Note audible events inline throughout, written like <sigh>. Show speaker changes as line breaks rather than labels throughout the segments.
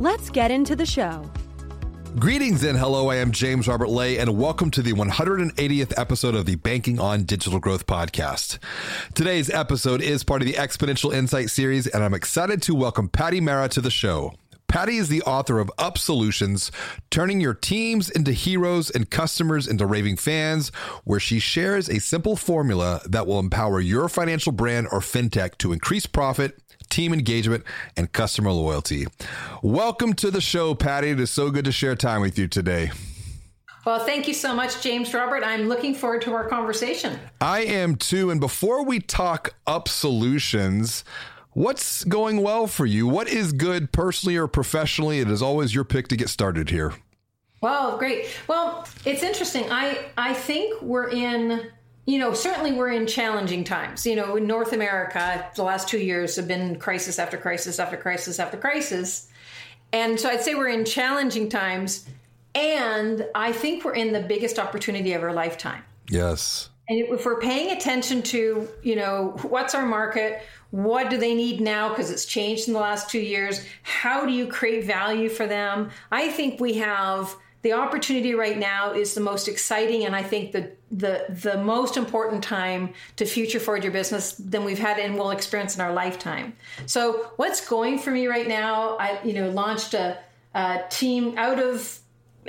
Let's get into the show.
Greetings and hello. I am James Robert Lay, and welcome to the 180th episode of the Banking on Digital Growth podcast. Today's episode is part of the Exponential Insight series, and I'm excited to welcome Patty Mara to the show. Patty is the author of Up Solutions, turning your teams into heroes and customers into raving fans, where she shares a simple formula that will empower your financial brand or fintech to increase profit, team engagement, and customer loyalty. Welcome to the show, Patty. It is so good to share time with you today.
Well, thank you so much, James Robert. I'm looking forward to our conversation.
I am too. And before we talk Up Solutions, What's going well for you? What is good personally or professionally? It is always your pick to get started here.
Well, great. Well, it's interesting. I I think we're in you know, certainly we're in challenging times. You know, in North America, the last two years have been crisis after crisis after crisis after crisis. And so I'd say we're in challenging times. And I think we're in the biggest opportunity of our lifetime.
Yes.
And if we're paying attention to, you know, what's our market, what do they need now because it's changed in the last two years? How do you create value for them? I think we have the opportunity right now is the most exciting and I think the the the most important time to future forward your business than we've had and will experience in our lifetime. So what's going for me right now? I you know launched a, a team out of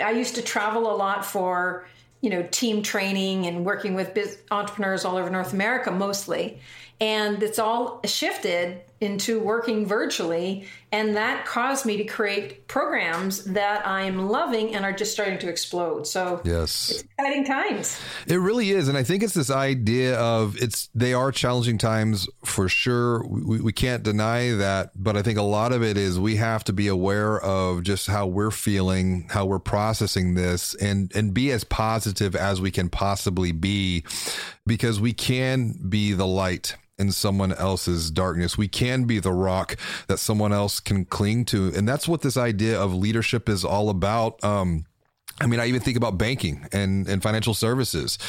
I used to travel a lot for you know team training and working with biz- entrepreneurs all over North America mostly and it's all shifted into working virtually and that caused me to create programs that i'm loving and are just starting to explode. So
yes.
it's exciting times.
It really is and i think it's this idea of it's they are challenging times for sure. We, we can't deny that but i think a lot of it is we have to be aware of just how we're feeling how we're processing this and and be as positive as we can possibly be because we can be the light in someone else's darkness. We can be the rock that someone else can cling to. And that's what this idea of leadership is all about. Um, I mean, I even think about banking and, and financial services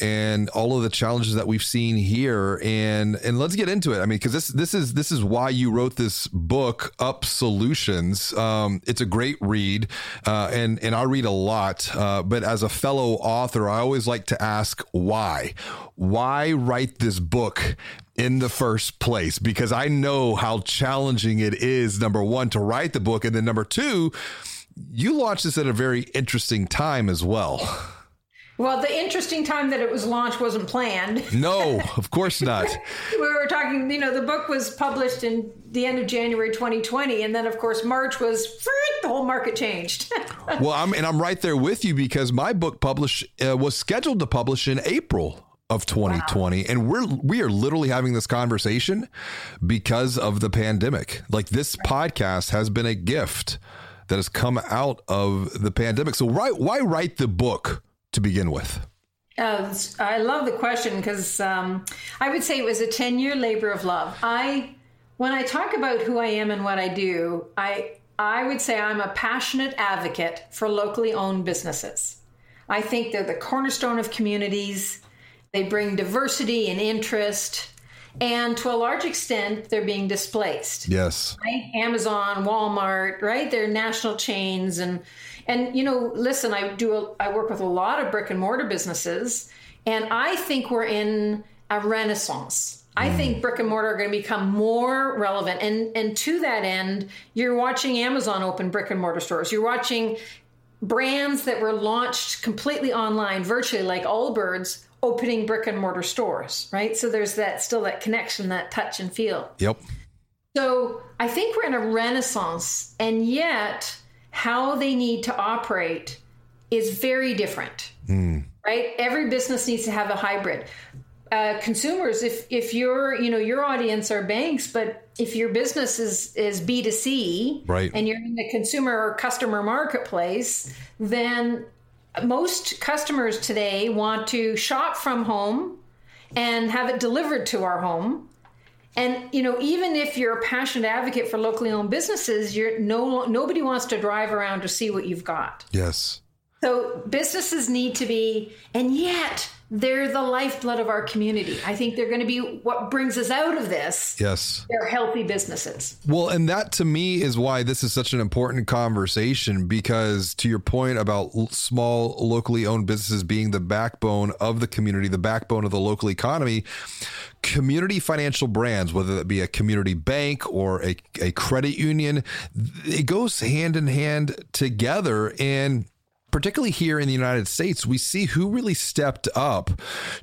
and all of the challenges that we've seen here. And and let's get into it. I mean, because this this is this is why you wrote this book, Up Solutions. Um, it's a great read, uh, and and I read a lot. Uh, but as a fellow author, I always like to ask why. Why write this book in the first place because I know how challenging it is, number one, to write the book. And then number two, you launched this at a very interesting time as well.
Well, the interesting time that it was launched wasn't planned. <laughs>
No, of course not.
we were talking, you know, the book was published in the end of January 2020. And then, of course, March was the whole market changed. <laughs>
well, I'm, and I'm right there with you because my book published uh, was scheduled to publish in April of 2020 wow. and we're we are literally having this conversation because of the pandemic like this podcast has been a gift that has come out of the pandemic so why why write the book to begin with
uh, I love the question because um, I would say it was a 10 year labor of love. I, when I talk about who I am and what I do, I, I would say I'm a passionate advocate for locally owned businesses. I think they're the cornerstone of communities. They bring diversity and interest. And to a large extent, they're being displaced.
Yes.
Right? Amazon, Walmart, right? They're national chains. And, and, you know, listen, I do, a, I work with a lot of brick and mortar businesses. And I think we're in a renaissance. I mm. think brick and mortar are going to become more relevant. And, and to that end, you're watching Amazon open brick and mortar stores. You're watching brands that were launched completely online, virtually like Allbirds, opening brick and mortar stores, right? So there's that still that connection, that touch and feel.
Yep.
So I think we're in a renaissance, and yet how they need to operate is very different, mm. right? Every business needs to have a hybrid. uh, consumers, if if your you know your audience are banks, but if your business is is B two C,
right,
and you're in the consumer or customer marketplace, then most customers today want to shop from home and have it delivered to our home. And you know, even if you're a passionate advocate for locally owned businesses, you're no nobody wants to drive around to see what you've got.
Yes.
So businesses need to be, and yet they're the lifeblood of our community. I think they're going to be what brings us out of this.
Yes.
They're healthy businesses.
Well, and that to me is why this is such an important conversation because to your point about small locally owned businesses being the backbone of the community, the backbone of the local economy, community financial brands, whether that be a community bank or a, a credit union, it goes hand in hand together. And particularly here in the United States, we see who really stepped up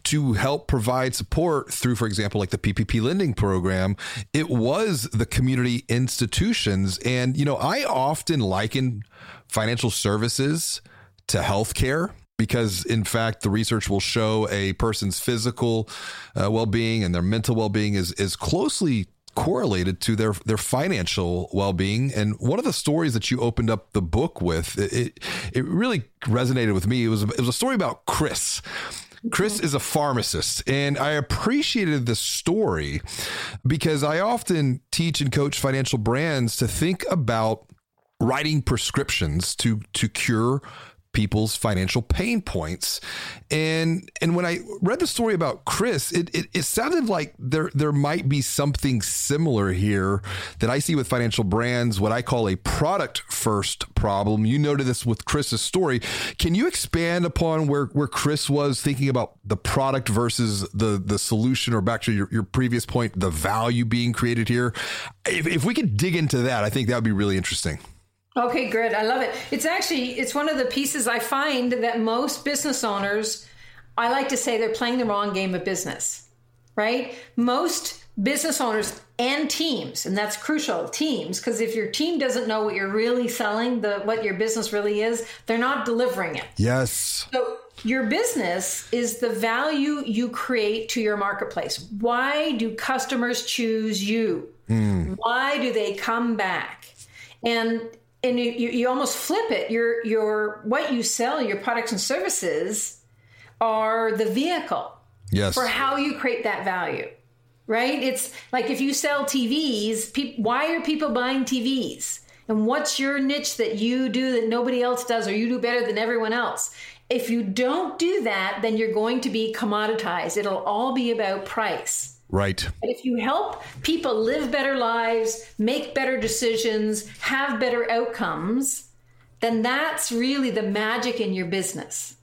to help provide support through, for example, like the PPP lending program. It was the community institutions. And, you know, I often liken financial services to healthcare because in fact the research will show a person's physical uh, well-being and their mental well-being is is closely correlated to their their financial well-being. And one of the stories that you opened up the book with it it really resonated with me. It was it was a story about Chris. Chris mm-hmm. is a pharmacist, and I appreciated this story because I often teach and coach financial brands to think about writing prescriptions to to cure people's financial pain points. And and when I read the story about Chris, it, it, it sounded like there there might be something similar here that I see with financial brands, what I call a product first problem. You noted this with Chris's story. Can you expand upon where, where Chris was thinking about the product versus the the solution, or back to your, your previous point, the value being created here? If, if we could dig into that, I think that would be really interesting.
Okay, good. I love it. It's actually it's one of the pieces I find that most business owners I like to say they're playing the wrong game of business. Right? Most business owners and teams, and that's crucial, teams, because if your team doesn't know what you're really selling, the what your business really is, they're not delivering it.
Yes.
So your business is the value you create to your marketplace. Why do customers choose you? Mm. Why do they come back? And and you, you almost flip it. Your your what you sell your products and services are the vehicle
yes.
for how you create that value right? It's like if you sell tvs pe- why are people buying tvs and what's your niche that you do that nobody else does or you do better than everyone else? If you don't do that then you're going to be commoditized. It'll all be about price
Right.
But if you help people live better lives, make better decisions, have better outcomes, then that's really the magic in your business.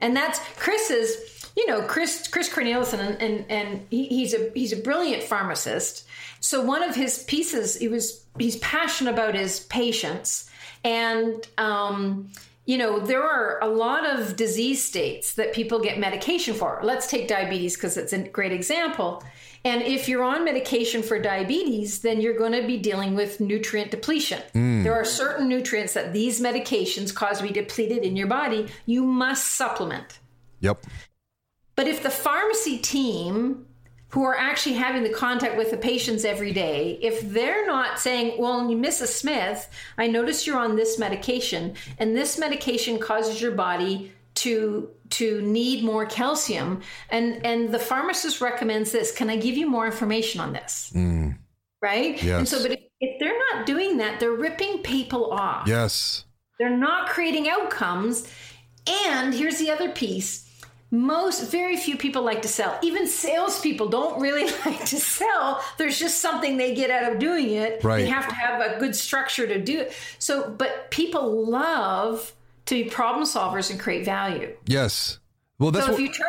And that's Chris's, you know, Chris Chris Cornelison and and, and he, he's a he's a brilliant pharmacist. So one of his pieces, he was he's passionate about his patients and um you know, there are a lot of disease states that people get medication for. Let's take diabetes because it's a great example. And if you're on medication for diabetes, then you're going to be dealing with nutrient depletion. Mm. There are certain nutrients that these medications cause to be depleted in your body. You must supplement.
Yep.
But if the pharmacy team who are actually having the contact with the patients every day, if they're not saying, Well, Mrs. Smith, I notice you're on this medication, and this medication causes your body to to need more calcium. And and the pharmacist recommends this. Can i give you more information on this? Mm. right?
Yes.
and so but if, if they're not doing that they're ripping people off.
Yes.
They're not creating outcomes. And here's the other piece. Most very few people like to sell. Even salespeople don't really <laughs> like to sell. There's just something they get out of doing it.
Right.
they have to have a good structure to do it. So but people love to be problem solvers and create value.
Yes. Well, that's
so
what,
if you turn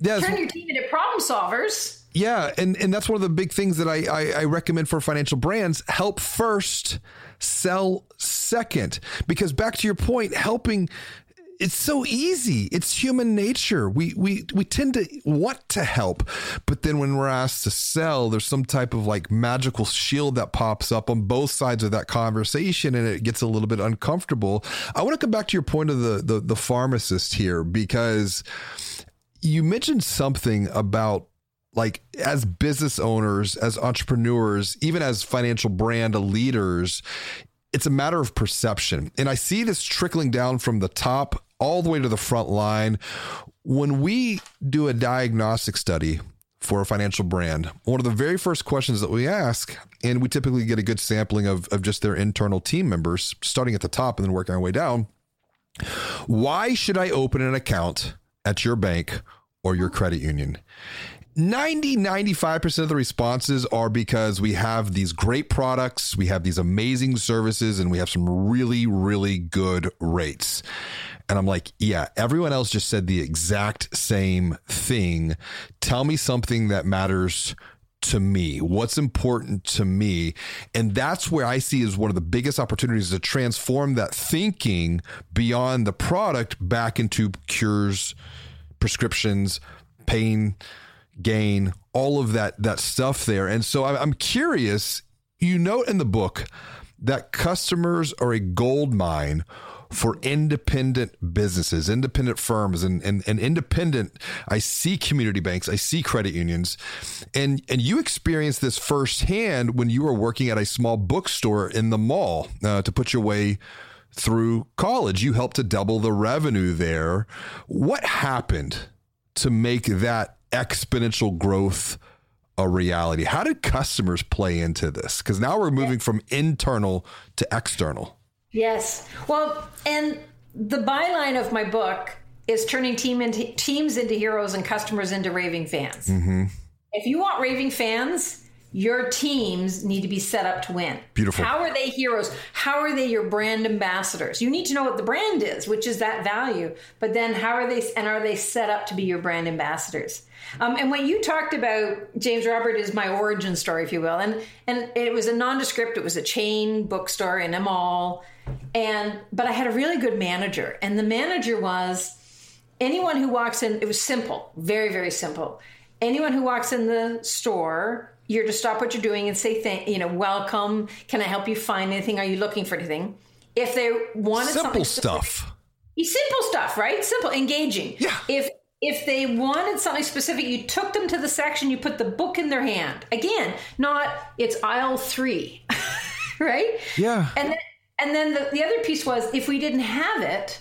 your, turn your team into problem solvers.
Yeah, and and that's one of the big things that I, I I recommend for financial brands: help first, sell second. Because back to your point, helping it's so easy. It's human nature. We we we tend to want to help, but then when we're asked to sell, there's some type of like magical shield that pops up on both sides of that conversation, and it gets a little bit uncomfortable. I want to come back to your point of the the, the pharmacist here because you mentioned something about like as business owners, as entrepreneurs, even as financial brand leaders, it's a matter of perception. And I see this trickling down from the top all the way to the front line. When we do a diagnostic study for a financial brand, one of the very first questions that we ask, and we typically get a good sampling of, of just their internal team members, starting at the top and then working our way down. Why should I open an account at your bank or your credit union? 90 95% of the responses are because we have these great products, we have these amazing services, and we have some really, really good rates. And I'm like, yeah, everyone else just said the exact same thing. Tell me something that matters to me? What's important to me? And that's where I see is one of the biggest opportunities to transform that thinking beyond the product back into cures, prescriptions, pain, gain, all of that that stuff there. And so I'm curious, you note in the book that customers are a gold mine for independent businesses, independent firms, and, and, and independent. I see community banks, I see credit unions, and and you experienced this firsthand when you were working at a small bookstore in the mall uh, to put your way through college. You helped to double the revenue there. What happened to make that exponential growth? a reality. How did customers play into this? Because now we're moving from internal to external.
Yes. Well, and the byline of my book is turning team into, teams into heroes and customers into raving fans. Mm-hmm. If you want raving fans, your teams need to be set up to win.
Beautiful.
How are they heroes? How are they your brand ambassadors? You need to know what the brand is, which is that value. But then how are they and are they set up to be your brand ambassadors? Um, and what you talked about, James Robert, is my origin story, if you will. And and it was a nondescript. It was a chain bookstore in a mall and but I had a really good manager, and the manager was anyone who walks in. It was simple, very very simple. Anyone who walks in the store, you're to stop what you're doing and say thank you know welcome. Can I help you find anything? Are you looking for anything? If they wanted
simple stuff.
Simple stuff, right? Simple, engaging.
Yeah.
If if they wanted something specific, you took them to the section, you put the book in their hand. Again, not it's aisle three, <laughs> right?
Yeah.
And then and then the, the other piece was if we didn't have it,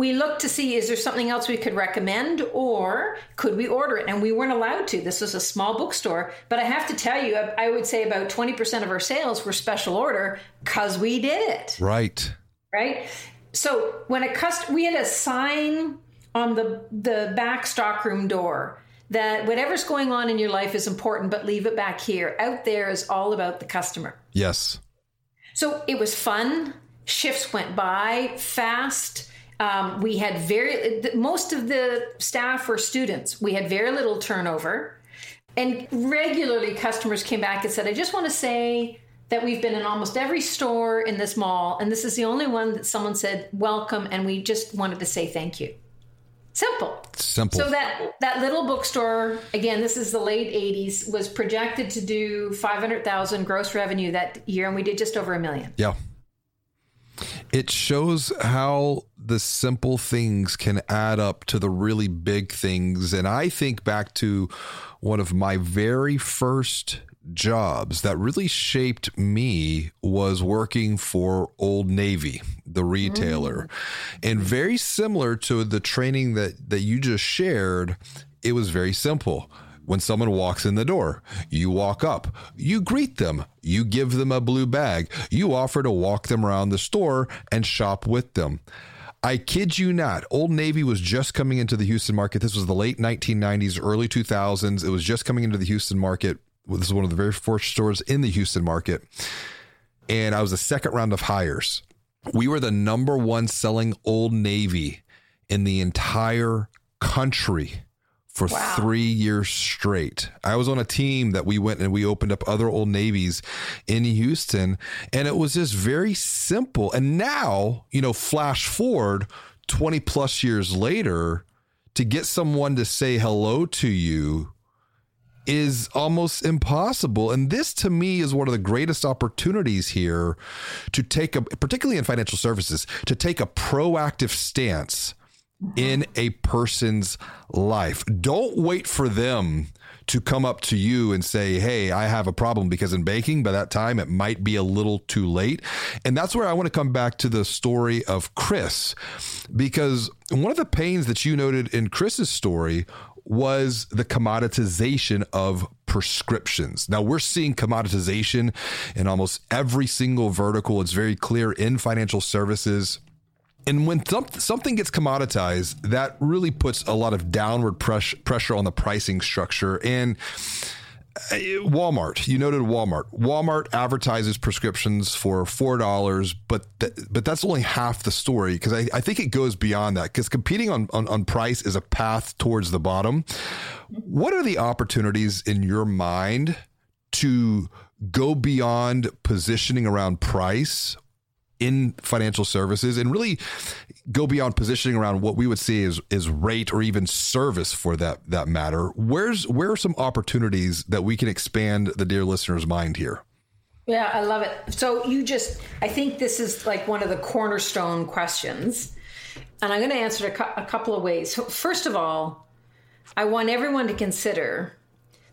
we looked to see is there something else we could recommend or could we order it? And we weren't allowed to. This was a small bookstore. But I have to tell you, I would say about 20% of our sales were special order because we did it.
Right.
Right. So when a customer, we had a sign on the, the back stockroom door that whatever's going on in your life is important, but leave it back here. Out there is all about the customer.
Yes.
So it was fun. Shifts went by fast. Um, we had very, most of the staff were students. We had very little turnover. And regularly, customers came back and said, I just want to say that we've been in almost every store in this mall, and this is the only one that someone said welcome, and we just wanted to say thank you. Simple.
Simple.
So that that little bookstore, again, this is the late '80s, was projected to do 500,000 gross revenue that year, and we did just over a million.
Yeah. It shows how the simple things can add up to the really big things, and I think back to one of my very first jobs that really shaped me was working for Old Navy, the retailer. Mm. And very similar to the training that that you just shared, it was very simple. When someone walks in the door, you walk up, you greet them, you give them a blue bag, you offer to walk them around the store and shop with them. I kid you not. Old Navy was just coming into the Houston market. This was the late 1990s, early 2000s. It was just coming into the Houston market this is one of the very first stores in the Houston market. And I was the second round of hires. We were the number one selling Old Navy in the entire country for wow. three years straight. I was on a team that we went and we opened up other Old Navies in Houston, and it was just very simple. And now, you know, flash forward 20 plus years later, to get someone to say hello to you is almost impossible. And this to me is one of the greatest opportunities here to take a, particularly in financial services, to take a proactive stance in a person's life. Don't wait for them to come up to you and say, Hey, I have a problem because in banking, by that time, it might be a little too late. And that's where I want to come back to the story of Chris, because one of the pains that you noted in Chris's story was the commoditization of prescriptions. Now we're seeing commoditization in almost every single vertical. It's very clear in financial services and when something gets commoditized, that really puts a lot of downward pressure on the pricing structure. And uh, Walmart, you noted Walmart. Walmart advertises prescriptions for four dollars, but th- but that's only half the story because I, I think it goes beyond that. Because competing on, on on price is a path towards the bottom. What are the opportunities in your mind to go beyond positioning around price in financial services and really go beyond positioning around what we would see as is rate or even service for that that matter. Where's where are some opportunities that we can expand the dear listener's mind here?
Yeah i love it. So you just i think this is like one of the cornerstone questions. And i'm going to answer it a, a couple of ways. So first of all i want everyone to consider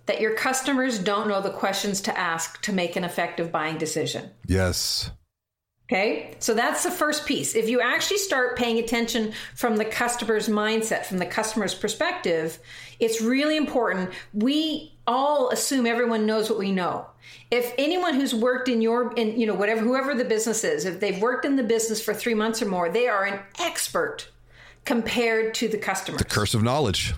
that your customers don't know the questions to ask to make an effective buying decision.
Yes
Okay, so that's the first piece. If you actually start paying attention from the customer's mindset, from the customer's perspective, it's really important. We all assume everyone knows what we know. If anyone who's worked in your, in you know, whatever, whoever the business is, if they've worked in the business for three months or more, they are an expert compared to the customer.
The curse of knowledge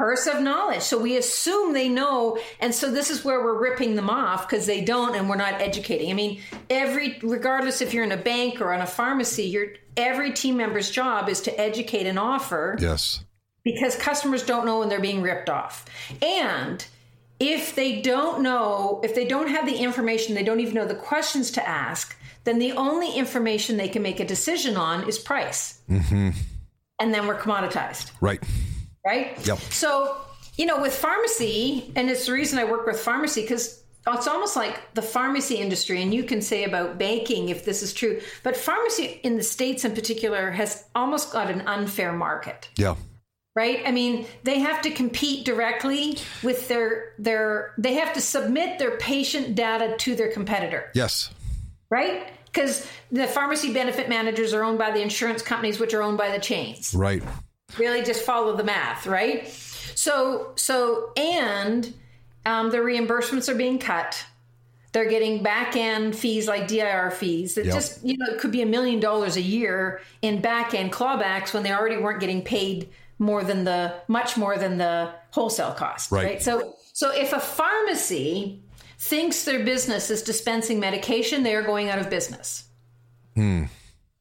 curse of knowledge. So we assume they know. And so this is where we're ripping them off because they don't and we're not educating. I mean, every, regardless if you're in a bank or on a pharmacy, your every team member's job is to educate and offer.
Yes.
Because customers don't know when they're being ripped off. And if they don't know, if they don't have the information, they don't even know the questions to ask, then the only information they can make a decision on is price. Mm-hmm. And then we're commoditized.
Right
right?
Yep.
So, you know, with pharmacy, and it's the reason I work with pharmacy because it's almost like the pharmacy industry, and you can say about banking if this is true, but pharmacy in the States in particular has almost got an unfair market.
Yeah.
Right? I mean, they have to compete directly with their their they have to submit their patient data to their competitor.
Yes.
Right? Because the pharmacy benefit managers are owned by the insurance companies, which are owned by the chains.
Right
really just follow the math, right? So, so, and um, the reimbursements are being cut. They're getting back end fees like DIR fees that yep. just, you know, it could be a million dollars a year in back end clawbacks when they already weren't getting paid more than the, much more than the wholesale cost. Right. right? So, so if a pharmacy thinks their business is dispensing medication, they are going out of business. Hmm.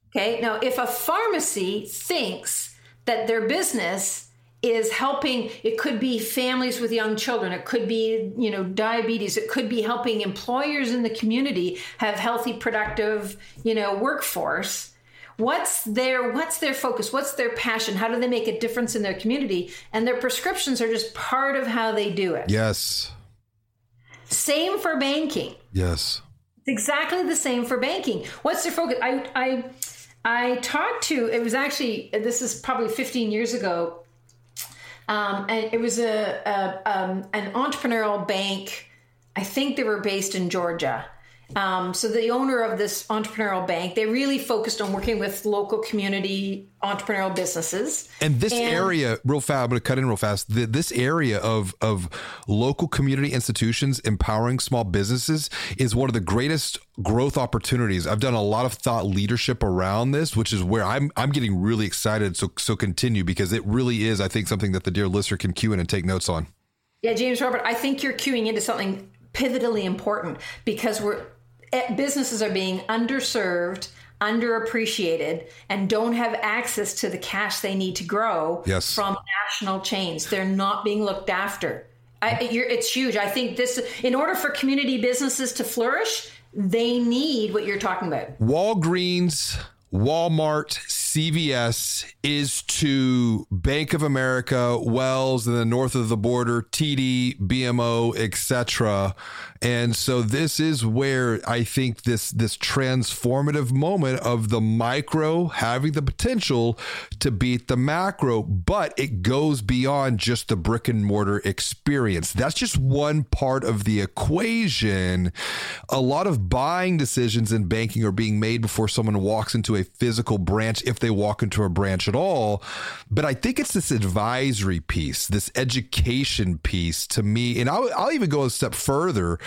Okay. Now, if a pharmacy thinks that their business is helping it could be families with young children it could be you know diabetes it could be helping employers in the community have healthy productive you know workforce. What's their what's their focus? What's their passion? How do they make a difference in their community? And their prescriptions are just part of how they do it.
Yes.
Same for banking.
Yes.
It's exactly the same for banking. What's their focus? I i I talked to, it was actually, this is probably 15 years ago. Um, and it was a, a um, an entrepreneurial bank. I think they were based in Georgia. Um, so the owner of this entrepreneurial bank, they really focused on working with local community entrepreneurial businesses.
And this and, area, real fast, I'm going to cut in real fast. The, this area of of local community institutions empowering small businesses is one of the greatest growth opportunities. I've done a lot of thought leadership around this, which is where I'm I'm getting really excited. So so continue because it really is, I think, something that the dear listener can cue in and take notes on.
Yeah, James Robert, I think you're queuing into something pivotally important because we're Eh, businesses are being underserved, underappreciated, and don't have access to the cash they need to grow
yes.
from national chains. They're not being looked after. I, it's huge. I think this, in order for community businesses to flourish, they need what you're talking about.
Walgreens Walmart, CVS is to Bank of America, Wells, and the north of the border, TD, BMO, etc. And so this is where I think this this transformative moment of the micro having the potential to beat the macro, but it goes beyond just the brick and mortar experience. That's just one part of the equation. A lot of buying decisions in banking are being made before someone walks into a physical branch if they walk into a branch at all. But I think it's this advisory piece, this education piece to me. And I'll, I'll even go a step further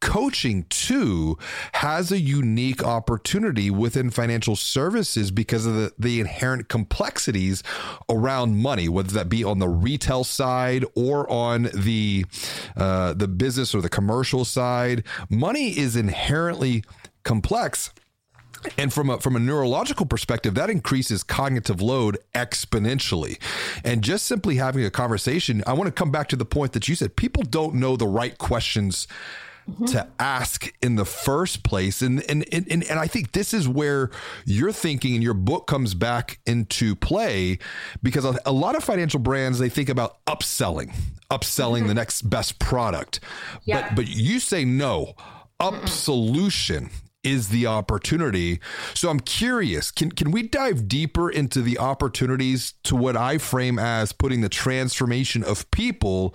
coaching too has a unique opportunity within financial services because of the, the inherent complexities around money, whether that be on the retail side or on the uh, the business or the commercial side. Money is inherently complex. And from a, from a neurological perspective, that increases cognitive load exponentially. And just simply having a conversation, I want to come back to the point that you said people don't know the right questions Mm-hmm. to ask in the first place. And, and, and, and I think this is where your thinking and your book comes back into play because a, lot of financial brands, they think about upselling, upselling mm-hmm. the next best product. Yeah. But, but you say no, up solution is the opportunity. So I'm curious, can can we dive deeper into the opportunities to what I frame as putting the transformation of people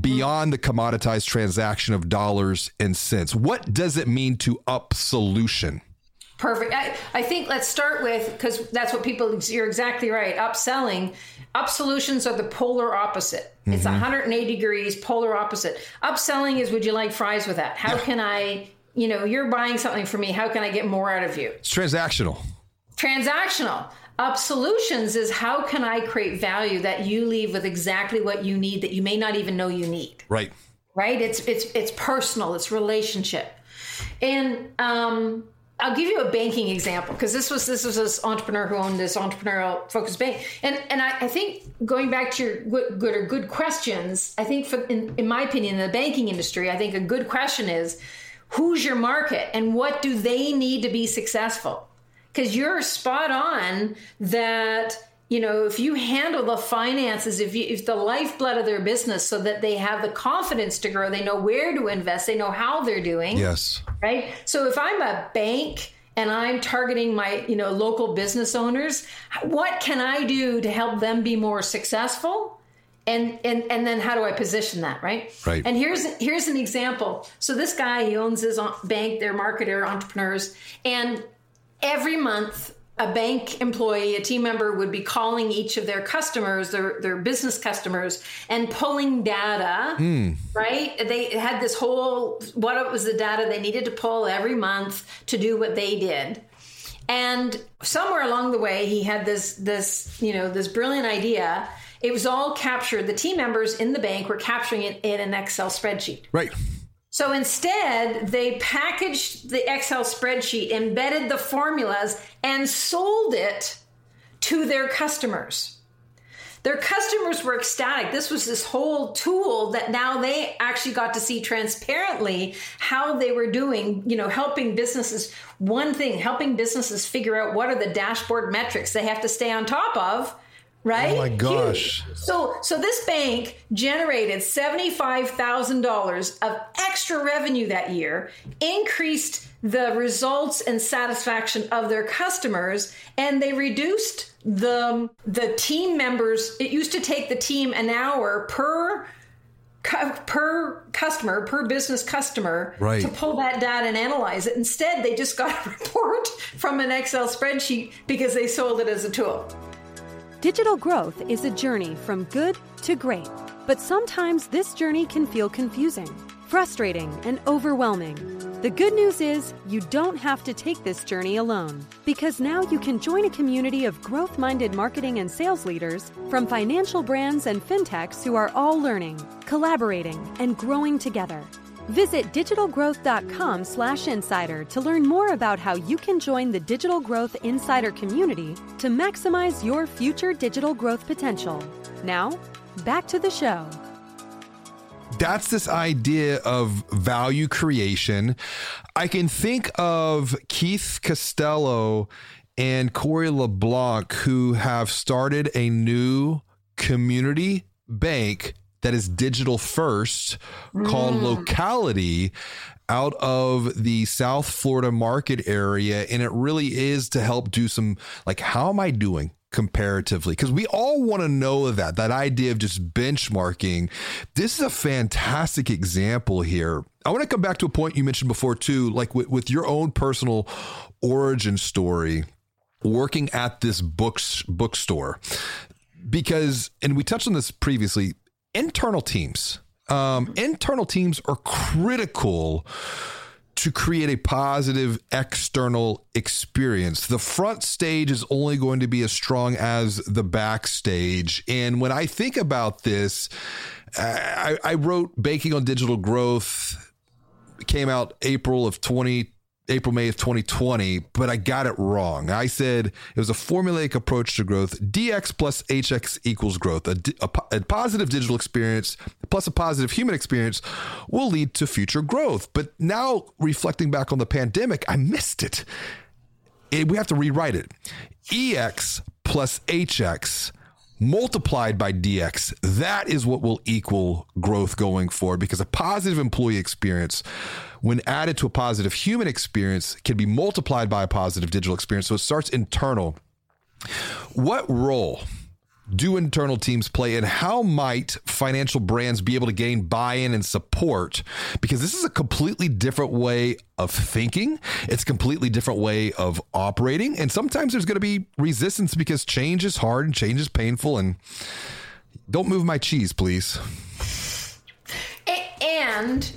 beyond the commoditized transaction of dollars and cents? What does it mean to up solution?
Perfect. I, I think let's start with because that's what people you're exactly right. Upselling, up solutions are the polar opposite. Mm-hmm. It's 180 degrees, polar opposite. Upselling is would you like fries with that? How yeah. can I you know, you're buying something for me. How can I get more out of you?
It's transactional.
Transactional. Up solutions is how can I create value that you leave with exactly what you need that you may not even know you need.
Right.
Right. It's it's it's personal. It's relationship. And um, I'll give you a banking example because this was this was this entrepreneur who owned this entrepreneurial focused bank, and and I, I think going back to your good, good or good questions, I think for in, in my opinion, in the banking industry, I think a good question is who's your market and what do they need to be successful? Because you're spot on that you know if you handle the finances if you if the lifeblood of their business so that they have the confidence to grow they know where to invest they know how they're doing.
Yes.
Right? So if i'm a bank and i'm targeting my you know local business owners what can i do to help them be more successful and and and then how do I position that right?
Right.
And here's here's an example. So this guy he owns his bank, they're marketer entrepreneurs, and every month a bank employee, a team member would be calling each of their customers, their their business customers, and pulling data. Mm. Right? They had this whole what was the data they needed to pull every month to do what they did. And somewhere along the way, he had this this you know this brilliant idea it was all captured. The team members in the bank were capturing it in an Excel spreadsheet.
Right.
So instead, they packaged the Excel spreadsheet, embedded the formulas, and sold it to their customers. Their customers were ecstatic. This was this whole tool that now they actually got to see transparently how they were doing, you know, helping businesses. One thing, helping businesses figure out what are the dashboard metrics they have to stay on top of right?
Oh my gosh.
Huge. So so this bank generated $75,000 of extra revenue that year, increased the results and satisfaction of their customers and they reduced the the team members it used to take the team an hour per per customer per business customer
right.
to pull that data and analyze it instead they just got a <laughs> report from an excel spreadsheet because they sold it as a tool
Digital growth is a journey from good to great, but sometimes this journey can feel confusing, frustrating, and overwhelming. The good news is you don't have to take this journey alone because now you can join a community of growth minded marketing and sales leaders from financial brands and fintechs who are all learning, collaborating, and growing together. Visit digitalgrowth.com slash insider to learn more about how you can join the Digital Growth Insider community to maximize your future digital growth potential. Now, back to the show.
That's this idea of value creation. I can think of Keith Costello and Corey LeBlanc, who have started a new community bank that is digital first mm. called Locality out of the South Florida market area. And it really is to help do some like, how am I doing? comparatively because we all want to know that that idea of just benchmarking this is a fantastic example here i want to come back to a point you mentioned before too like with, with your own personal origin story working at this books bookstore because and we touched on this previously internal teams um, internal teams are critical to create a positive external experience. The front stage is only going to be as strong as the backstage. And when I think about this, I, I wrote Banking on Digital Growth, came out April of 20 April, May of 2020, but I got it wrong. I said it was a formulaic approach to growth. DX plus HX equals growth. A, a, a, positive digital experience plus a positive human experience will lead to future growth. But now, reflecting back on the pandemic, I missed it. it we have to rewrite it. EX plus HX multiplied by DX. That is what will equal growth going forward because a positive employee experience, when added to a positive human experience, can be multiplied by a positive digital experience. So it starts internal. What role? Do internal teams play and how might financial brands be able to gain buy-in and support? Because this is a completely different way of thinking. It's a completely different way of operating. And sometimes there's going to be resistance because change is hard and change is painful and don't move my cheese please.
And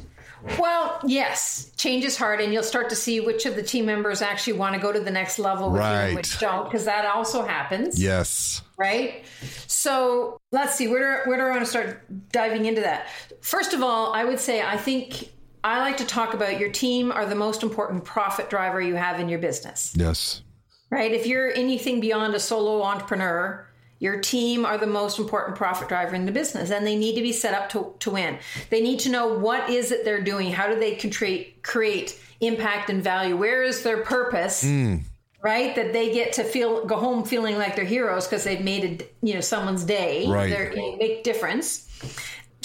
well, yes, change is hard, and you'll start to see which of the team members actually want to go to the next level, right. and which don't, because that also happens.
Yes.
Right. So let's see where do, where do I want to start diving into that? First of all, I would say I think I like to talk about your team are the most important profit driver you have in your business.
Yes.
Right. If you're anything beyond a solo entrepreneur, your team are the most important profit driver in the business and they need to be set up to, to win. They need to know what is it they're doing? How do they create, create impact and value? Where is their purpose? Mm. Right, that they get to feel go home feeling like they're heroes because they've made a you know someone's day.
Right,
they're a big difference.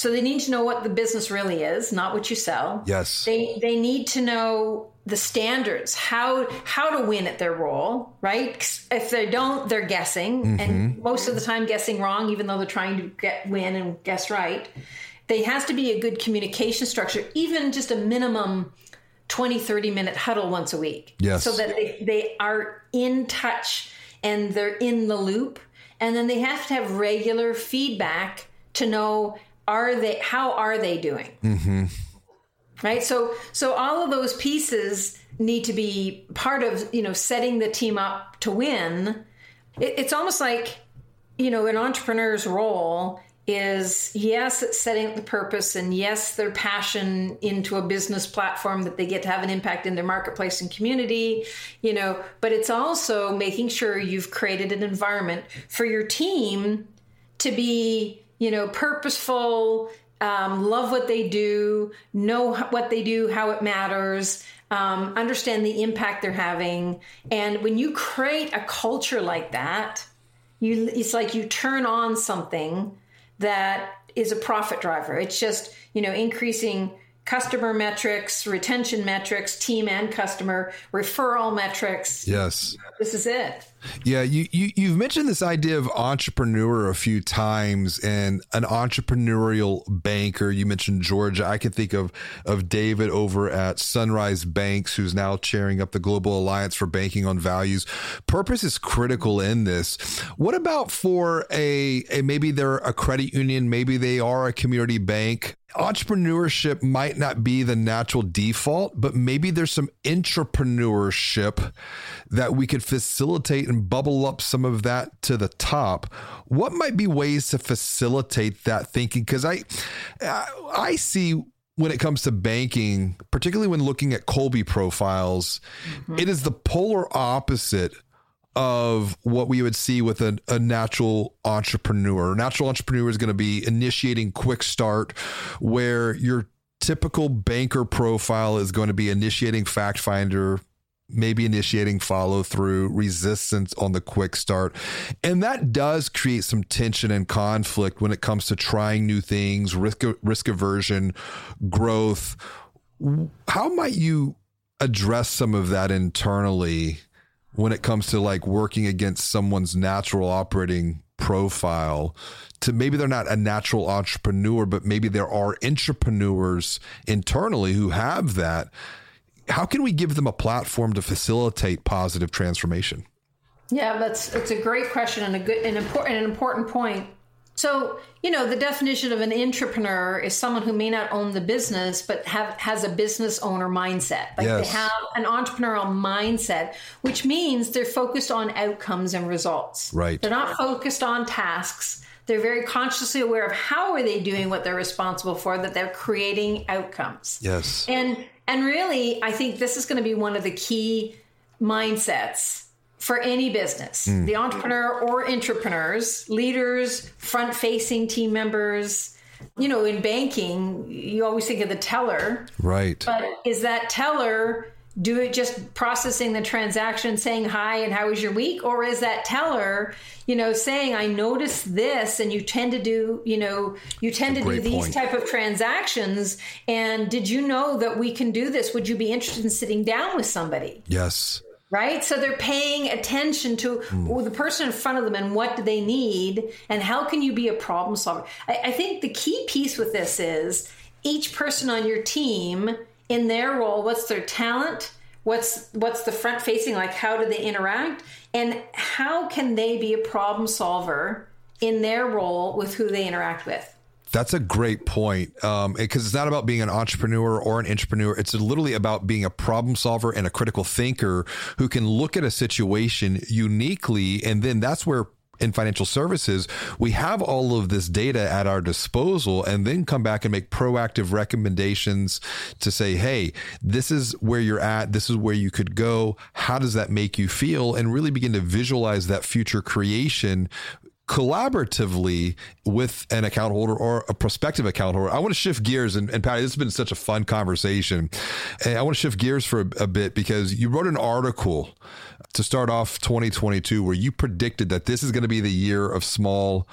So they need to know what the business really is, not what you sell.
Yes.
They they need to know the standards, how how to win at their role, right? If they don't, they're guessing, mm-hmm. and most of the time guessing wrong, even though they're trying to get win and guess right. There has to be a good communication structure, even just a minimum 20, 30 minute huddle once a week.
Yes.
So that they, they are in touch and they're in the loop. And then they have to have regular feedback to know are they how are they doing? Mm-hmm. right? So so all of those pieces need to be part of you know setting the team up to win. It, it's almost like you know an entrepreneur's role is yes it's setting the purpose and yes their passion into a business platform that they get to have an impact in their marketplace and community you know but it's also making sure you've created an environment for your team to be you know, purposeful, um, love what they do, know what they do, how it matters, um, understand the impact they're having. And when you create a culture like that, you it's like you turn on something that is a profit driver. It's just, you know, increasing customer metrics, retention metrics, team and customer, referral metrics.
Yes.
This is it.
Yeah, you, you you've mentioned this idea of entrepreneur a few times and an entrepreneurial banker. You mentioned Georgia. I can think of of David over at Sunrise Banks, who's now chairing up the Global Alliance for Banking on Values. Purpose is critical in this. What about for a, a maybe they're a credit union, maybe they are a community bank? entrepreneurship might not be the natural default, but maybe there's some entrepreneurship that we could facilitate and bubble up some of that to the top. What might be ways to facilitate that thinking? Because I, I see when it comes to banking, particularly when looking at Kolbe profiles, mm-hmm. it is the polar opposite of what we would see with a, a natural entrepreneur. A natural entrepreneur is going to be initiating quick start, where your typical banker profile is going to be initiating fact finder maybe initiating follow through, resistance on the quick start. And that does create some tension and conflict when it comes to trying new things, risk, risk aversion, growth. How might you address some of that internally when it comes to like working against someone's natural operating profile to maybe they're not a natural entrepreneur, but maybe there are entrepreneurs internally who have that how can we give them a platform to facilitate positive transformation?
Yeah, that's it's a great question and a good and important an important point. So, you know, the definition of an entrepreneur is someone who may not own the business, but have has a business owner mindset. Like yes. they have an entrepreneurial mindset, which means they're focused on outcomes and results.
Right.
They're not focused on tasks. They're very consciously aware of how are they doing what they're responsible for, that they're creating outcomes.
Yes.
And and really, I think this is going to be one of the key mindsets for any business mm. the entrepreneur or entrepreneurs, leaders, front facing team members. You know, in banking, you always think of the teller.
Right.
But is that teller do it just processing the transaction saying hi and how was your week? Or is that teller you know saying i noticed this and you tend to do you know you tend to do these point. type of transactions. And did you know that we can do this? Would you be interested in sitting down with somebody?
Yes.
Right? So they're paying attention to mm. the person in front of them and what do they need and how can you be a problem solver? I, I think the key piece with this is each person on your team in their role what's their talent what's what's the front facing like how do they interact and how can they be a problem solver in their role with who they interact with
that's a great point because um, it's not about being an entrepreneur or an entrepreneur. It's literally about being a problem solver and a critical thinker who can look at a situation uniquely. And then that's where in financial services, we have all of this data at our disposal and then come back and make proactive recommendations to say, hey, this is where you're at. This is where you could go. How does that make you feel? And really begin to visualize that future creation collaboratively with an account holder or a prospective account holder. I want to shift gears and, and Patti, this has been such a fun conversation. And I want to shift gears for a, a bit because you wrote an article to start off 2022 where you predicted that this is going to be the year of small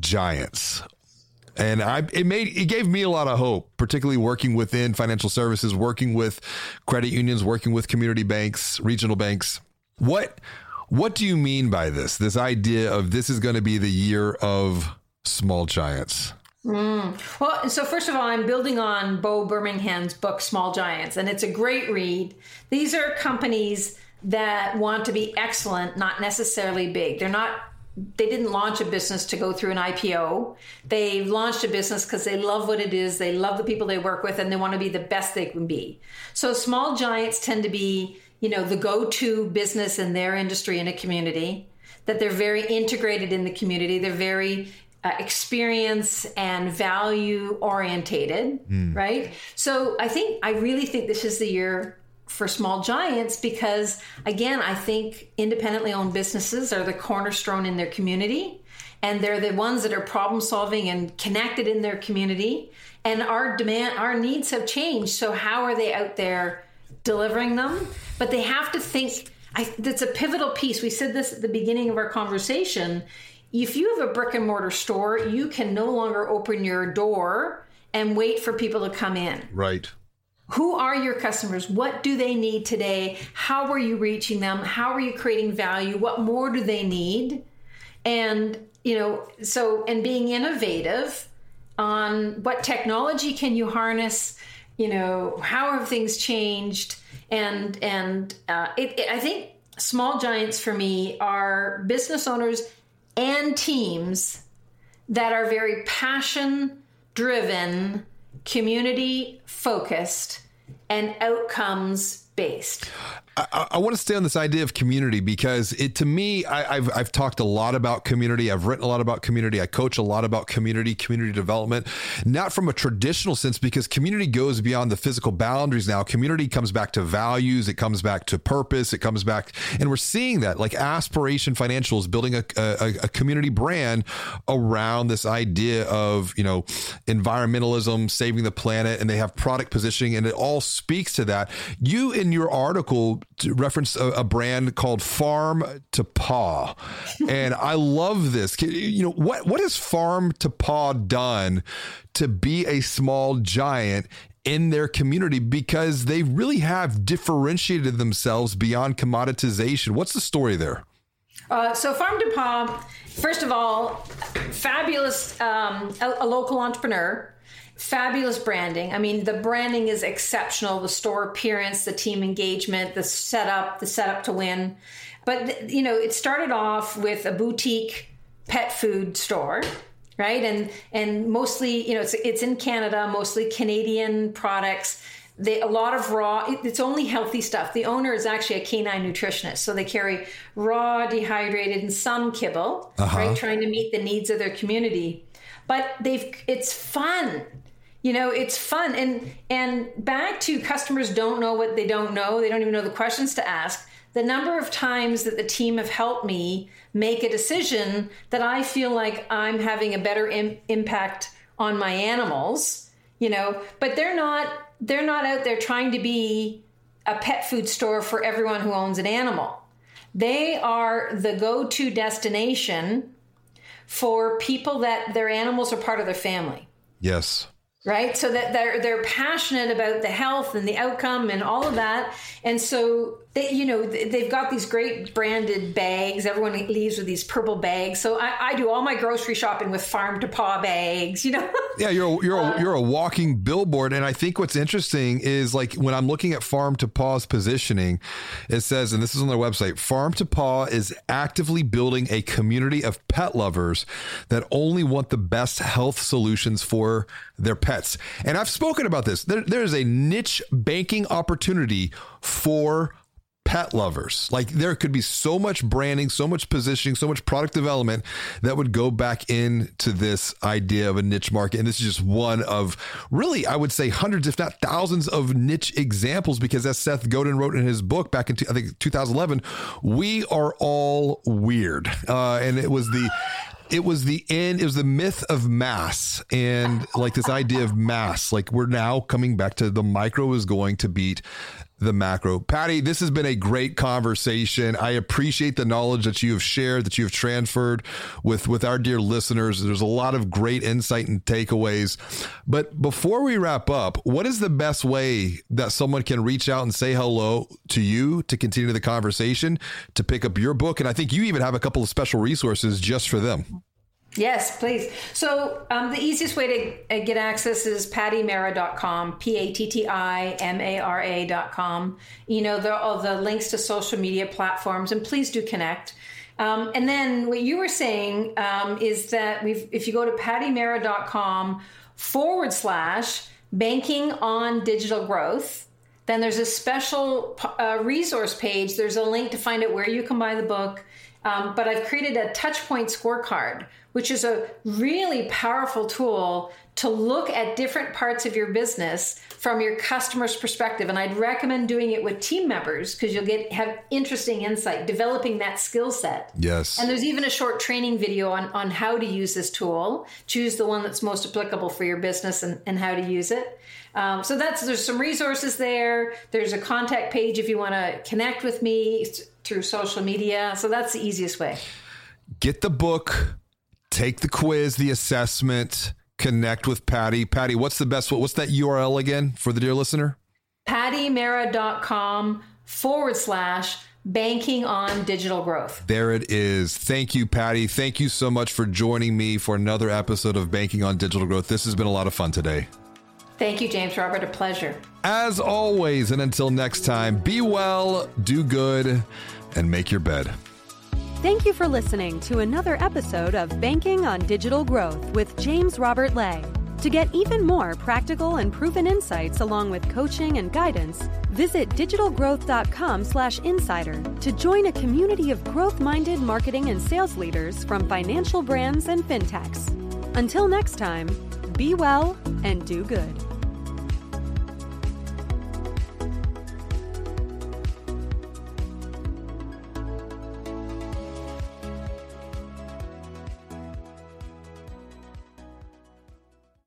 giants and I it made it gave me a lot of hope, particularly working within financial services, working with credit unions, working with community banks, regional banks. What what do you mean by this? This idea of this is going to be the year of small giants.
Mm. Well, so first of all, I'm building on Bo Burlingham's book, Small Giants, and it's a great read. These are companies that want to be excellent, not necessarily big. They're not they didn't launch a business to go through an IPO. They launched a business because they love what it is, they love the people they work with, and they want to be the best they can be. So small giants tend to be, you know, the go-to business in their industry in a community. That they're very integrated in the community. They're very uh, experience and value orientated, mm. right? So I think I really think this is the year for small giants because again i think independently owned businesses are the cornerstone in their community and they're the ones that are problem solving and connected in their community and our demand our needs have changed so how are they out there delivering them but they have to think I, that's a pivotal piece we said this at the beginning of our conversation if you have a brick and mortar store you can no longer open your door and wait for people to come in
right
who are your customers? What do they need today? How are you reaching them? How are you creating value? What more do they need? And, you know, so, and being innovative on what technology can you harness? You know, how have things changed? And, and uh, it, it, I think small giants for me are business owners and teams that are very passion driven community focused and outcomes based.
I, I, want to stay on this idea of community because it to me, I, have I've talked a lot about community. I've written a lot about community. I coach a lot about community, community development, not from a traditional sense because community goes beyond the physical boundaries now. Community comes back to values. It comes back to purpose. It comes back, and we're seeing that like Aspiration Financial is building a, a, a community brand around this idea of you know environmentalism, saving the planet, and they have product positioning, and it all speaks to that. You in your article referenced a, a, brand called Farm to Paw, and I love this. You know what? What has Farm to Paw done to be a small giant in their community because they really have differentiated themselves beyond commoditization. What's the story there?
Uh, so Farm to Paw, first of all, fabulous, um, a, a, local entrepreneur, fabulous branding. I mean, the branding is exceptional. The store appearance, the team engagement, the setup, the setup to win. But you know, it started off with a boutique pet food store right? And and mostly, you know, it's it's in Canada, mostly Canadian products. They, a lot of raw it's only healthy stuff the owner is actually a canine nutritionist so they carry raw dehydrated and some kibble uh-huh. right trying to meet the needs of their community but they've it's fun you know it's fun and and back to customers don't know what they don't know they don't even know the questions to ask the number of times that the team have helped me make a decision that I feel like I'm having a better Im- impact on my animals, you know, but they're not they're not out there trying to be a pet food store for everyone who owns an animal. They are the go-to destination for people that their animals are part of their family.
Yes
right? So that they're they're passionate about the health and the outcome and all of that. And so they you know they've got these great branded bags everyone leaves with these purple bags so i, I do all my grocery shopping with farm to paw bags you know <laughs>
yeah you're a, you're a, uh, you're a walking billboard and i think what's interesting is like when i'm looking at farm to paw's positioning it says and this is on their website farm to paw is actively building a community of pet lovers that only want the best health solutions for their pets. And I've spoken about this. There, there is a niche banking opportunity for pet lovers. Like there could be so much branding, so much positioning, so much product development that would go back into this idea of a niche market. And this is just one of really, I would say hundreds, if not thousands of niche examples, because as Seth Godin wrote in his book back in, I think 2011, we are all weird. Uh, and it was the, it was the end it was the myth of mass and like this idea of mass like we're now coming back to the micro is going to beat the macro. Patti, this has been a great conversation. I appreciate the knowledge that you have shared, that you have transferred with, with our dear listeners. There's a lot of great insight and takeaways. But before we wrap up, what is the best way that someone can reach out and say hello to you to continue the conversation, to pick up your book? And I think you even have a couple of special resources just for them.
Yes, please. So um, the easiest way to uh, get access is pattimara.com, P-A-T-T-I-M-A-R-A.com. You know, there are all the links to social media platforms, and please do connect. Um, and then what you were saying um, is that we've, if you go to pattimara.com forward slash banking on digital growth, then there's a special uh, resource page. There's a link to find out where you can buy the book. Um, but I've created a touchpoint scorecard which is a really powerful tool to look at different parts of your business from your customer's perspective and i'd recommend doing it with team members because you'll get have interesting insight developing that skill set.
Yes.
And there's even a short training video on, on how to use this tool. Choose the one that's most applicable for your business and, and how to use it. Um, so that's there's some resources there. There's a contact page if you want to connect with me through social media. So that's the easiest way.
Get the book take the quiz, the assessment, connect with Patti. Patti, what's the best? What's that URL again for the dear listener?
PattiMara.com forward slash banking on digital growth.
There it is. Thank you, Patti. Thank you so much for joining me for another episode of Banking on Digital Growth. This has been a lot of fun today.
Thank you, James Robert. A pleasure.
As always, and until next time, be well, do good, and make your bed.
Thank you for listening to another episode of Banking on Digital Growth with James Robert Lay. To get even more practical and proven insights along with coaching and guidance, visit digitalgrowth.com/insider to join a community of growth-minded marketing and sales leaders from financial brands and fintechs. Until next time, be well and do good.